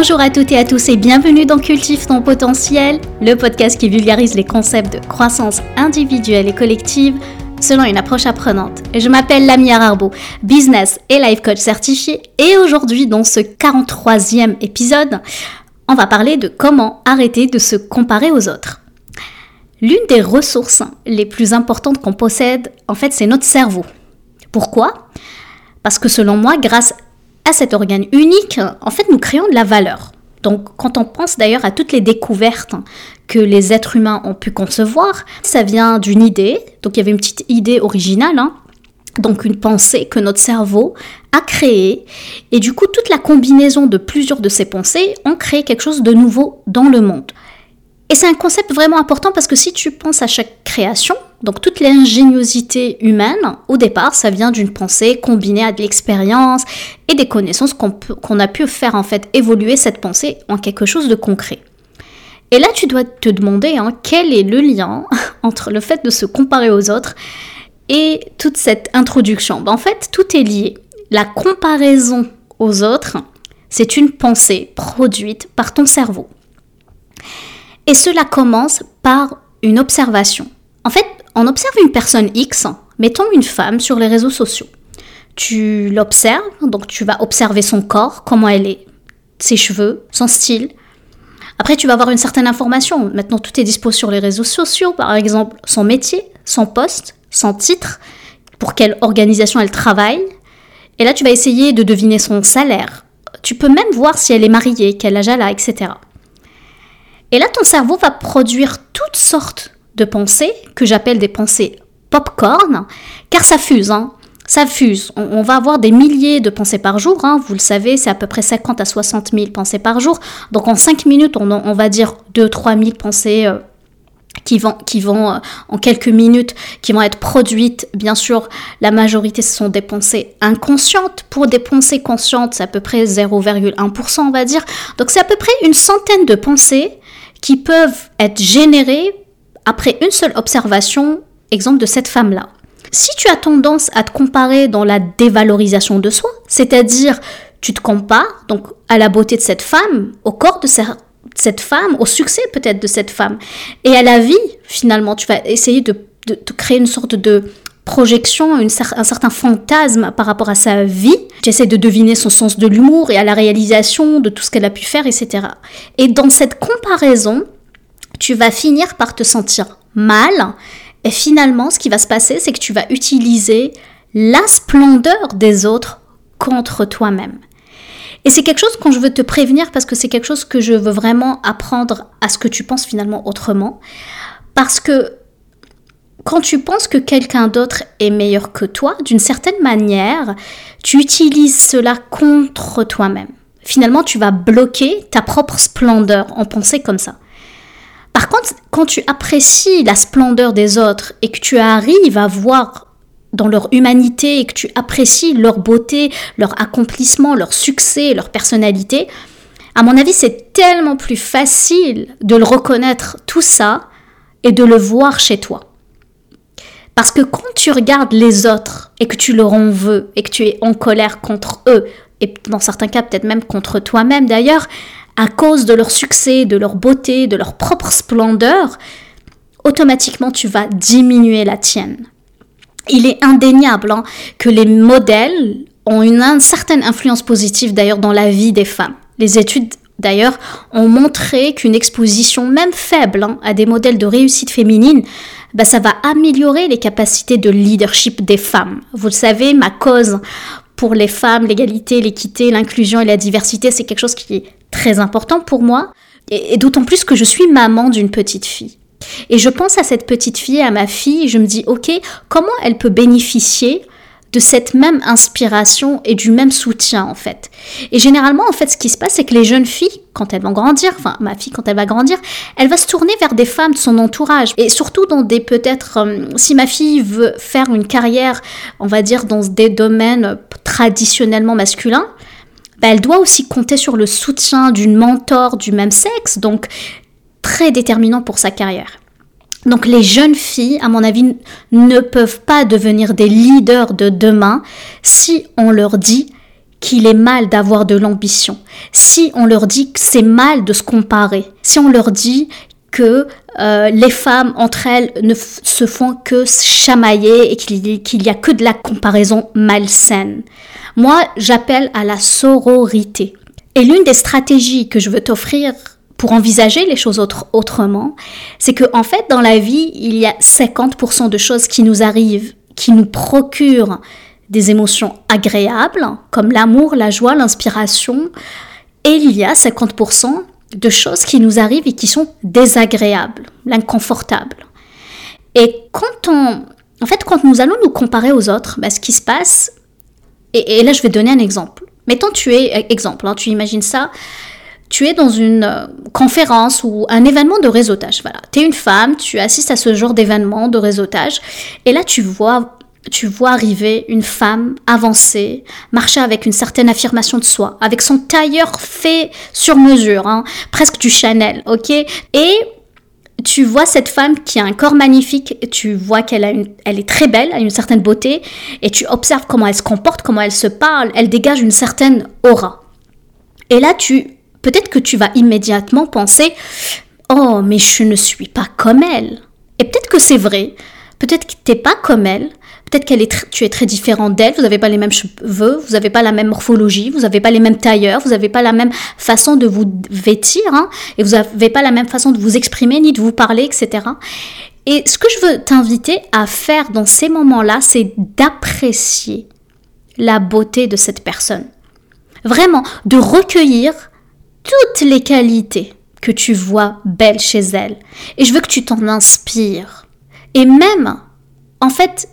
Bonjour à toutes et à tous et bienvenue dans Cultive ton potentiel, le podcast qui vulgarise les concepts de croissance individuelle et collective selon une approche apprenante. Je m'appelle Lamia Arbo, business et life coach certifié et aujourd'hui dans ce 43e épisode, on va parler de comment arrêter de se comparer aux autres. L'une des ressources les plus importantes qu'on possède, en fait, c'est notre cerveau. Pourquoi? Parce que selon moi, grâce à cet organe unique, en fait, nous créons de la valeur. Donc, quand on pense d'ailleurs à toutes les découvertes que les êtres humains ont pu concevoir, ça vient d'une idée. Donc, il y avait une petite idée originale, hein. donc une pensée que notre cerveau a créée. Et du coup, toute la combinaison de plusieurs de ces pensées ont créé quelque chose de nouveau dans le monde. Et c'est un concept vraiment important parce que si tu penses à chaque création, donc toute l'ingéniosité humaine, au départ, ça vient d'une pensée combinée à de l'expérience et des connaissances qu'on a pu faire en fait évoluer cette pensée en quelque chose de concret. Et là, tu dois te demander hein, quel est le lien entre le fait de se comparer aux autres et toute cette introduction. Ben, en fait, tout est lié. La comparaison aux autres, c'est une pensée produite par ton cerveau. Et cela commence par une observation. En fait, on observe une personne X, mettons une femme sur les réseaux sociaux. Tu l'observes, donc tu vas observer son corps, comment elle est, ses cheveux, son style. Après, tu vas avoir une certaine information. Maintenant, tout est dispo sur les réseaux sociaux, par exemple son métier, son poste, son titre, pour quelle organisation elle travaille. Et là, tu vas essayer de deviner son salaire. Tu peux même voir si elle est mariée, quel âge elle a, etc. Et là, ton cerveau va produire toutes sortes de pensées, que j'appelle des pensées popcorn, car ça fuse, hein. Ça fuse. On, va avoir des milliers de pensées par jour, hein. vous le savez, c'est à peu près 50 à 60 000 pensées par jour. Donc en 5 minutes, on, va dire 2-3 000 pensées euh, qui vont, qui vont euh, en quelques minutes, qui vont être produites. Bien sûr, la majorité, ce sont des pensées inconscientes. Pour des pensées conscientes, c'est à peu près 0,1%, on va dire. Donc c'est à peu près une centaine de pensées qui peuvent être générées après une seule observation, exemple de cette femme-là. Si tu as tendance à te comparer dans la dévalorisation de soi, c'est-à-dire tu te compares donc à la beauté de cette femme, au corps de cette femme, au succès peut-être de cette femme, et à la vie finalement, tu vas essayer de, créer une sorte de projection, un certain fantasme par rapport à sa vie. Tu essaies de deviner son sens de l'humour et à la réalisation de tout ce qu'elle a pu faire, etc. Et dans cette comparaison, tu vas finir par te sentir mal. Et finalement, ce qui va se passer, c'est que tu vas utiliser la splendeur des autres contre toi-même. Et c'est quelque chose qu'on je veux te prévenir parce que c'est quelque chose que je veux vraiment apprendre à ce que tu penses finalement autrement. Parce que quand tu penses que quelqu'un d'autre est meilleur que toi, d'une certaine manière, tu utilises cela contre toi-même. Finalement, tu vas bloquer ta propre splendeur en pensant comme ça. Par contre, quand tu apprécies la splendeur des autres et que tu arrives à voir dans leur humanité et que tu apprécies leur beauté, leur accomplissement, leur succès, leur personnalité, à mon avis, c'est tellement plus facile de le reconnaître tout ça et de le voir chez toi. Parce que quand tu regardes les autres et que tu leur en veux et que tu es en colère contre eux, et dans certains cas peut-être même contre toi-même d'ailleurs, à cause de leur succès, de leur beauté, de leur propre splendeur, automatiquement tu vas diminuer la tienne. Il est indéniable hein, que les modèles ont une, certaine influence positive d'ailleurs dans la vie des femmes. Les études d'ailleurs ont montré qu'une exposition même faible hein, à des modèles de réussite féminine bah, ça va améliorer les capacités de leadership des femmes. Vous le savez, ma cause pour les femmes, l'égalité, l'équité, l'inclusion et la diversité, c'est quelque chose qui est très important pour moi. Et, d'autant plus que je suis maman d'une petite fille. Et je pense à cette petite fille, à ma fille, et je me dis, ok, comment elle peut bénéficier de cette même inspiration et du même soutien en fait? Et généralement en fait ce qui se passe c'est que les jeunes filles quand elles vont grandir, enfin ma fille quand elle va grandir, elle va se tourner vers des femmes de son entourage et surtout dans des peut-être euh, si ma fille veut faire une carrière on va dire dans des domaines traditionnellement masculins, bah, elle doit aussi compter sur le soutien d'une mentor du même sexe donc très déterminant pour sa carrière. Donc les jeunes filles, à mon avis, ne peuvent pas devenir des leaders de demain si on leur dit qu'il est mal d'avoir de l'ambition, si on leur dit que c'est mal de se comparer, si on leur dit que euh, les femmes entre elles ne se font que chamailler et qu'il n'y a que de la comparaison malsaine. Moi, j'appelle à la sororité. Et l'une des stratégies que je veux t'offrir pour envisager les choses autrement, c'est que en fait dans la vie, il y a 50% de choses qui nous arrivent, qui nous procurent des émotions agréables, comme l'amour, la joie, l'inspiration, et il y a 50% de choses qui nous arrivent et qui sont désagréables, l'inconfortable. Et quand on, en fait, quand nous allons nous comparer aux autres, bah, ce qui se passe, et, là je vais donner un exemple. Mettons tu es, exemple, hein, tu imagines ça, tu es dans une euh, conférence ou un événement de réseautage. Voilà, tu es une femme, tu assistes à ce genre d'événement de réseautage, et là tu vois tu vois arriver une femme avancée, marcher avec une certaine affirmation de soi, avec son tailleur fait sur mesure, hein, presque du Chanel, ok? Et tu vois cette femme qui a un corps magnifique, tu vois qu'elle a elle est très belle, a une certaine beauté, et tu observes comment elle se comporte, comment elle se parle, elle dégage une certaine aura. Et là, tu, peut-être que tu vas immédiatement penser, oh, mais je ne suis pas comme elle. Et peut-être que c'est vrai, peut-être que tu n'es pas comme elle, Peut-être qu'elle est tu es très différent d'elle, vous n'avez pas les mêmes cheveux, vous n'avez pas la même morphologie, vous n'avez pas les mêmes tailleurs, vous n'avez pas la même façon de vous vêtir, hein, et vous n'avez pas la même façon de vous exprimer ni de vous parler, etc. Et ce que je veux t'inviter à faire dans ces moments-là, c'est d'apprécier la beauté de cette personne. Vraiment, de recueillir toutes les qualités que tu vois belles chez elle. Et je veux que tu t'en inspires. Et même, en fait,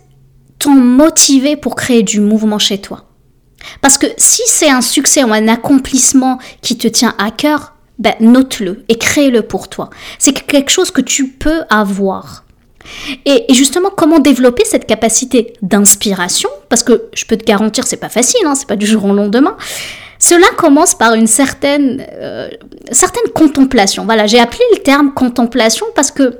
t'ont motivé pour créer du mouvement chez toi. Parce que si c'est un succès ou un accomplissement qui te tient à cœur, ben note-le et crée-le pour toi. C'est quelque chose que tu peux avoir. Et, justement, comment développer cette capacité d'inspiration? Parce que je peux te garantir, c'est pas facile, hein, c'est pas du jour au lendemain. Cela commence par une certaine, euh, certaine contemplation. Voilà, j'ai appelé le terme contemplation parce que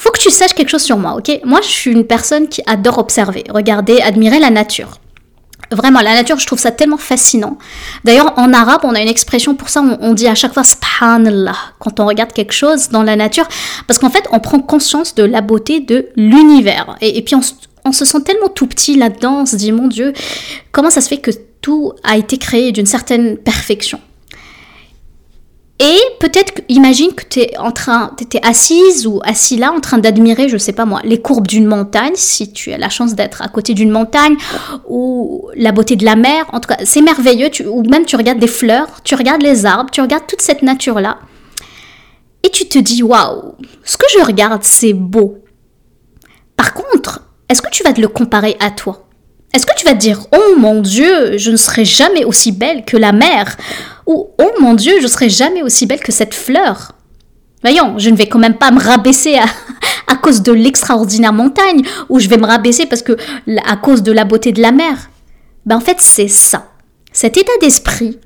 faut que tu saches quelque chose sur moi, ok? Moi, je suis une personne qui adore observer, regarder, admirer la nature. Vraiment, la nature, je trouve ça tellement fascinant. D'ailleurs, en arabe, on a une expression pour ça, on, dit à chaque fois subhanallah quand on regarde quelque chose dans la nature, parce qu'en fait, on prend conscience de la beauté de l'univers. Et, puis, on, on, se sent tellement tout petit là-dedans, on se dit, mon Dieu, comment ça se fait que tout a été créé d'une certaine perfection? Et peut-être, imagine que tu es en train, tu assise ou assis là en train d'admirer, je sais pas moi, les courbes d'une montagne, si tu as la chance d'être à côté d'une montagne, ou la beauté de la mer. En tout cas, c'est merveilleux. ou même tu regardes des fleurs, tu regardes les arbres, tu regardes toute cette nature-là. Et tu te dis, waouh, ce que je regarde, c'est beau. Par contre, est-ce que tu vas te le comparer à toi? Est-ce que tu vas te dire, oh mon Dieu, je ne serai jamais aussi belle que la mer? Oh mon Dieu, je serai jamais aussi belle que cette fleur. Voyons, je ne vais quand même pas me rabaisser à, cause de l'extraordinaire montagne, ou je vais me rabaisser parce que à cause de la beauté de la mer. Ben en fait, c'est ça. Cet état d'esprit,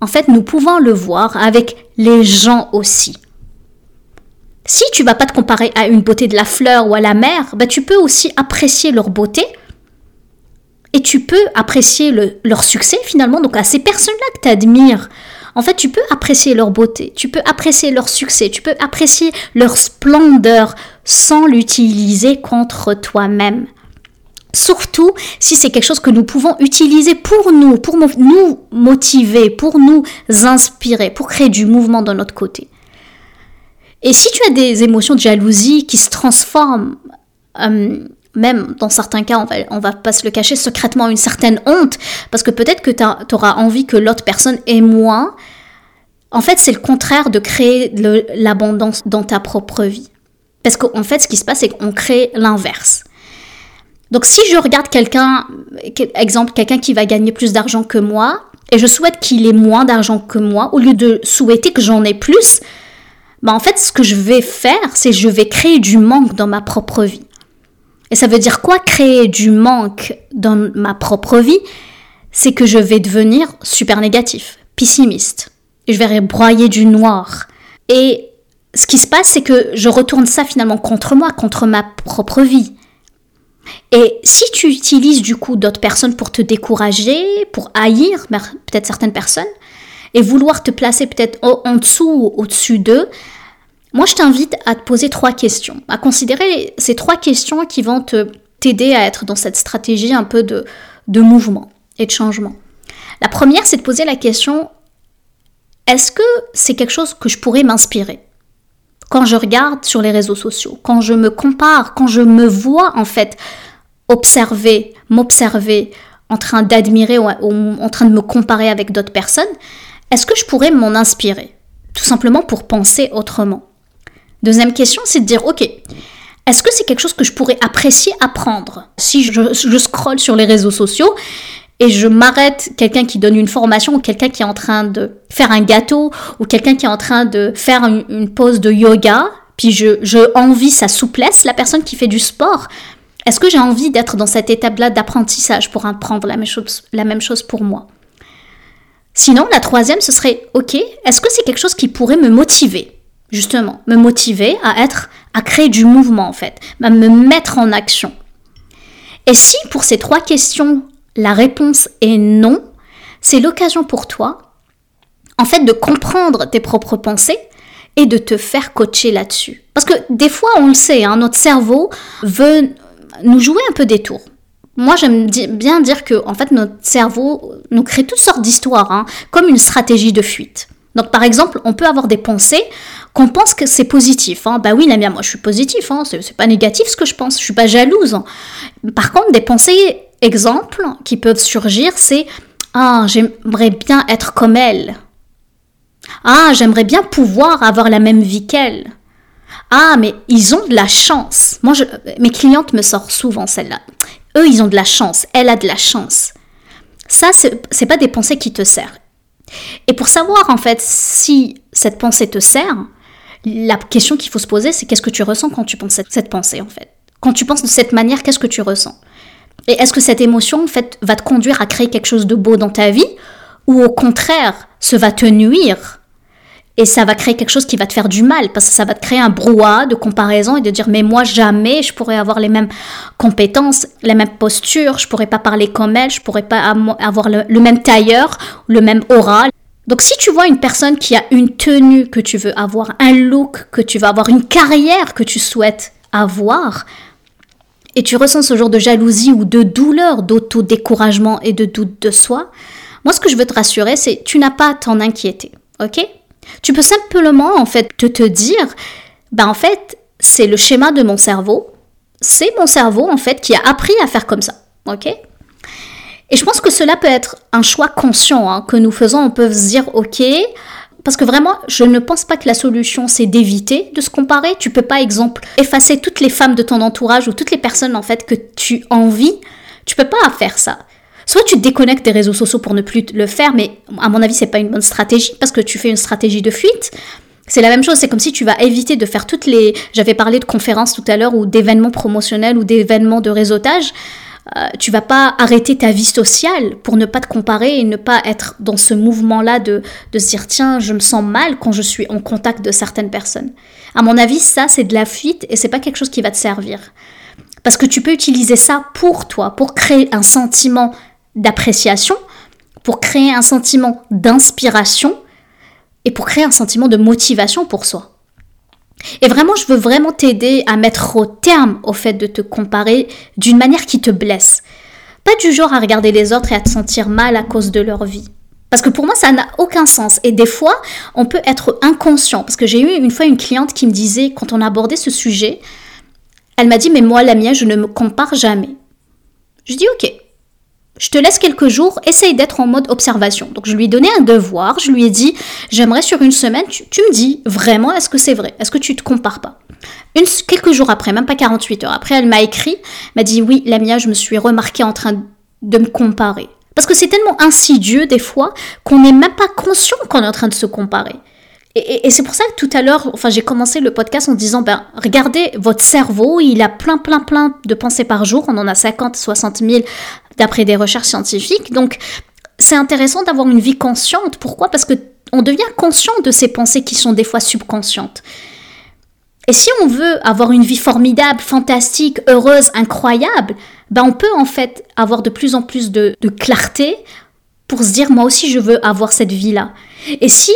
en fait, nous pouvons le voir avec les gens aussi. Si tu vas pas te comparer à une beauté de la fleur ou à la mer, ben tu peux aussi apprécier leur beauté et tu peux apprécier leur succès finalement, donc à ces personnes-là que tu admires. En fait, tu peux apprécier leur beauté, tu peux apprécier leur succès, tu peux apprécier leur splendeur sans l'utiliser contre toi-même. Surtout si c'est quelque chose que nous pouvons utiliser pour nous, pour nous motiver, pour nous inspirer, pour créer du mouvement de notre côté. Et si tu as des émotions de jalousie qui se transforment euh, même dans certains cas, on va, va pas se le cacher, secrètement une certaine honte, parce que peut-être que tu auras envie que l'autre personne ait moins. En fait, c'est le contraire de créer l'abondance dans ta propre vie. Parce qu'en fait, ce qui se passe, c'est qu'on crée l'inverse. Donc si je regarde quelqu'un, exemple, quelqu'un qui va gagner plus d'argent que moi, et je souhaite qu'il ait moins d'argent que moi, au lieu de souhaiter que j'en ai plus, bah en fait, ce que je vais faire, c'est je vais créer du manque dans ma propre vie. Et ça veut dire quoi créer du manque dans ma propre vie? C'est que je vais devenir super négatif, pessimiste. Je vais broyer du noir. Et ce qui se passe, c'est que je retourne ça finalement contre moi, contre ma propre vie. Et si tu utilises du coup d'autres personnes pour te décourager, pour haïr peut-être certaines personnes, et vouloir te placer peut-être en dessous ou au-dessus d'eux, moi je t'invite à te poser trois questions, à considérer ces trois questions qui vont te t'aider à être dans cette stratégie un peu de, de mouvement et de changement. La première, c'est de poser la question, est-ce que c'est quelque chose que je pourrais m'inspirer quand je regarde sur les réseaux sociaux, quand je me compare, quand je me vois en fait observer, m'observer, en train d'admirer ou, en train de me comparer avec d'autres personnes, est-ce que je pourrais m'en inspirer Tout simplement pour penser autrement? Deuxième question, c'est de dire, ok, est-ce que c'est quelque chose que je pourrais apprécier apprendre Si je, je scrolle sur les réseaux sociaux et je m'arrête quelqu'un qui donne une formation ou quelqu'un qui est en train de faire un gâteau ou quelqu'un qui est en train de faire une, pause de yoga, puis je, je envie sa souplesse, la personne qui fait du sport, est-ce que j'ai envie d'être dans cette étape-là d'apprentissage pour apprendre la même, chose, la même chose pour moi? Sinon, la troisième, ce serait, ok, est-ce que c'est quelque chose qui pourrait me motiver? Justement, me motiver à être, à créer du mouvement en fait, à me mettre en action. Et si pour ces trois questions la réponse est non, c'est l'occasion pour toi, en fait, de comprendre tes propres pensées et de te faire coacher là-dessus. Parce que des fois, on le sait, hein, notre cerveau veut nous jouer un peu des tours. Moi, j'aime bien dire que, en fait, notre cerveau nous crée toutes sortes d'histoires, hein, comme une stratégie de fuite. Donc, par exemple, on peut avoir des pensées qu'on pense que c'est positif. Hein. Bah oui, la moi, je suis positif. Hein. C'est pas négatif ce que je pense. Je suis pas jalouse. Par contre, des pensées exemples qui peuvent surgir, c'est Ah, j'aimerais bien être comme elle. Ah, j'aimerais bien pouvoir avoir la même vie qu'elle. Ah, mais ils ont de la chance. Moi, mes clientes me sortent souvent celle-là. Eux, ils ont de la chance. Elle a de la chance. Ça, c'est pas des pensées qui te servent. Et pour savoir, en fait, si cette pensée te sert, la question qu'il faut se poser, c'est qu'est-ce que tu ressens quand tu penses cette, cette pensée, en fait? Quand tu penses de cette manière, qu'est-ce que tu ressens? Et est-ce que cette émotion, en fait, va te conduire à créer quelque chose de beau dans ta vie? Ou au contraire, ce va te nuire? Et ça va créer quelque chose qui va te faire du mal parce que ça va te créer un brouhaha de comparaison et de dire mais moi jamais je pourrais avoir les mêmes compétences, la même posture, je pourrais pas parler comme elle, je pourrais pas avoir le, même tailleur, le même aura. Donc si tu vois une personne qui a une tenue que tu veux avoir, un look que tu veux avoir, une carrière que tu souhaites avoir, et tu ressens ce genre de jalousie ou de douleur, d'auto-découragement et de doute de soi, moi ce que je veux te rassurer, c'est tu n'as pas à t'en inquiéter, ok? Tu peux simplement en fait te, te dire, ben en fait c'est le schéma de mon cerveau, c'est mon cerveau en fait qui a appris à faire comme ça, ok? Et je pense que cela peut être un choix conscient hein, que nous faisons, on peut se dire, ok, parce que vraiment, je ne pense pas que la solution c'est d'éviter de se comparer. Tu peux pas, exemple, effacer toutes les femmes de ton entourage ou toutes les personnes en fait que tu envies. Tu peux pas faire ça. Soit tu déconnectes des réseaux sociaux pour ne plus le faire, mais à mon avis c'est pas une bonne stratégie parce que tu fais une stratégie de fuite. C'est la même chose, c'est comme si tu vas éviter de faire toutes les... J'avais parlé de conférences tout à l'heure ou d'événements promotionnels ou d'événements de réseautage. Euh, tu vas pas arrêter ta vie sociale pour ne pas te comparer et ne pas être dans ce mouvement-là de, de se dire tiens, je me sens mal quand je suis en contact de certaines personnes. À mon avis, ça, c'est de la fuite et c'est pas quelque chose qui va te servir. Parce que tu peux utiliser ça pour toi, pour créer un sentiment d'appréciation, pour créer un sentiment d'inspiration et pour créer un sentiment de motivation pour soi. Et vraiment, je veux vraiment t'aider à mettre au terme au fait de te comparer d'une manière qui te blesse. Pas du genre à regarder les autres et à te sentir mal à cause de leur vie. Parce que pour moi, ça n'a aucun sens. Et des fois, on peut être inconscient. Parce que j'ai eu une fois une cliente qui me disait, quand on a abordé ce sujet, elle m'a dit, mais moi, la mienne, je ne me compare jamais. Je dis, ok, je te laisse quelques jours, essaye d'être en mode observation. Donc je lui ai donné un devoir, je lui ai dit, j'aimerais sur une semaine, tu, me dis vraiment, est-ce que c'est vrai? Est-ce que tu te compares pas? Quelques jours après, même pas 48 heures après, elle m'a écrit, m'a dit, oui, Lamia, je me suis remarquée en train de me comparer. Parce que c'est tellement insidieux des fois qu'on n'est même pas conscient qu'on est en train de se comparer. Et, c'est pour ça que tout à l'heure, enfin, j'ai commencé le podcast en disant, ben, regardez votre cerveau, il a plein, plein, plein de pensées par jour. On en a 50, 60 000 d'après des recherches scientifiques. Donc, c'est intéressant d'avoir une vie consciente. Pourquoi? Parce que on devient conscient de ces pensées qui sont des fois subconscientes. Et si on veut avoir une vie formidable, fantastique, heureuse, incroyable, ben on peut en fait avoir de plus en plus de, de clarté pour se dire moi aussi je veux avoir cette vie-là. Et si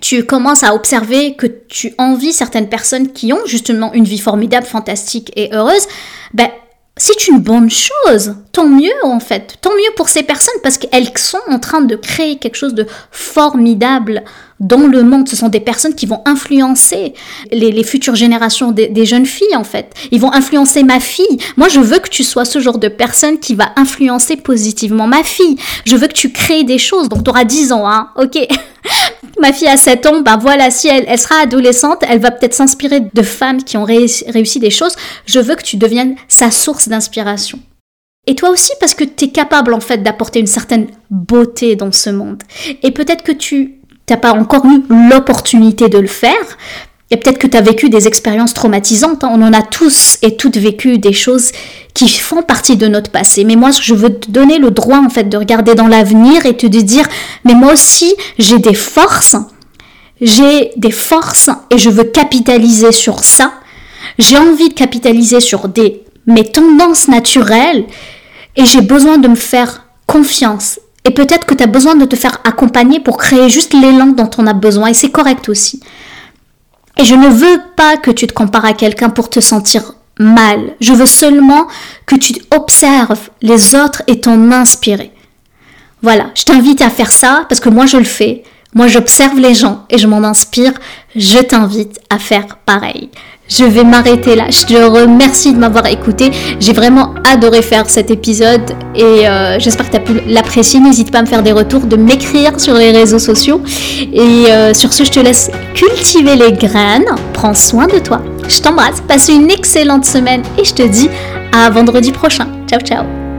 tu commences à observer que tu envies certaines personnes qui ont justement une vie formidable, fantastique et heureuse, ben c'est une bonne chose. Tant mieux en fait. Tant mieux pour ces personnes parce qu'elles sont en train de créer quelque chose de formidable dans le monde. Ce sont des personnes qui vont influencer les, futures générations des, jeunes filles en fait. Ils vont influencer ma fille. Moi je veux que tu sois ce genre de personne qui va influencer positivement ma fille. Je veux que tu crées des choses. Donc tu auras 10 ans, hein. Ok. ma fille a 7 ans, ben voilà, si elle, elle sera adolescente, elle va peut-être s'inspirer de femmes qui ont réussi, des choses. Je veux que tu deviennes sa source d'inspiration. Et toi aussi parce que tu es capable en fait d'apporter une certaine beauté dans ce monde. Et peut-être que tu n'as pas encore eu l'opportunité de le faire, et peut-être que tu as vécu des expériences traumatisantes. Hein. On en a tous et toutes vécu des choses qui font partie de notre passé. Mais moi, je veux te donner le droit, en fait, de regarder dans l'avenir et te dire, mais moi aussi, j'ai des forces. J'ai des forces et je veux capitaliser sur ça. J'ai envie de capitaliser sur des, mes tendances naturelles et j'ai besoin de me faire confiance. Et peut-être que tu as besoin de te faire accompagner pour créer juste l'élan dont on a besoin et c'est correct aussi. Et je ne veux pas que tu te compares à quelqu'un pour te sentir mal. Je veux seulement que tu observes les autres et t'en inspirer. Voilà, je t'invite à faire ça parce que moi je le fais. Moi j'observe les gens et je m'en inspire. Je t'invite à faire pareil je vais m'arrêter là. Je te remercie de m'avoir écouté. J'ai vraiment adoré faire cet épisode et euh, j'espère que tu as pu l'apprécier. N'hésite pas à me faire des retours, de m'écrire sur les réseaux sociaux. Et euh, sur ce, je te laisse cultiver les graines. Prends soin de toi. Je t'embrasse. Passe une excellente semaine et je te dis à vendredi prochain. Ciao, ciao.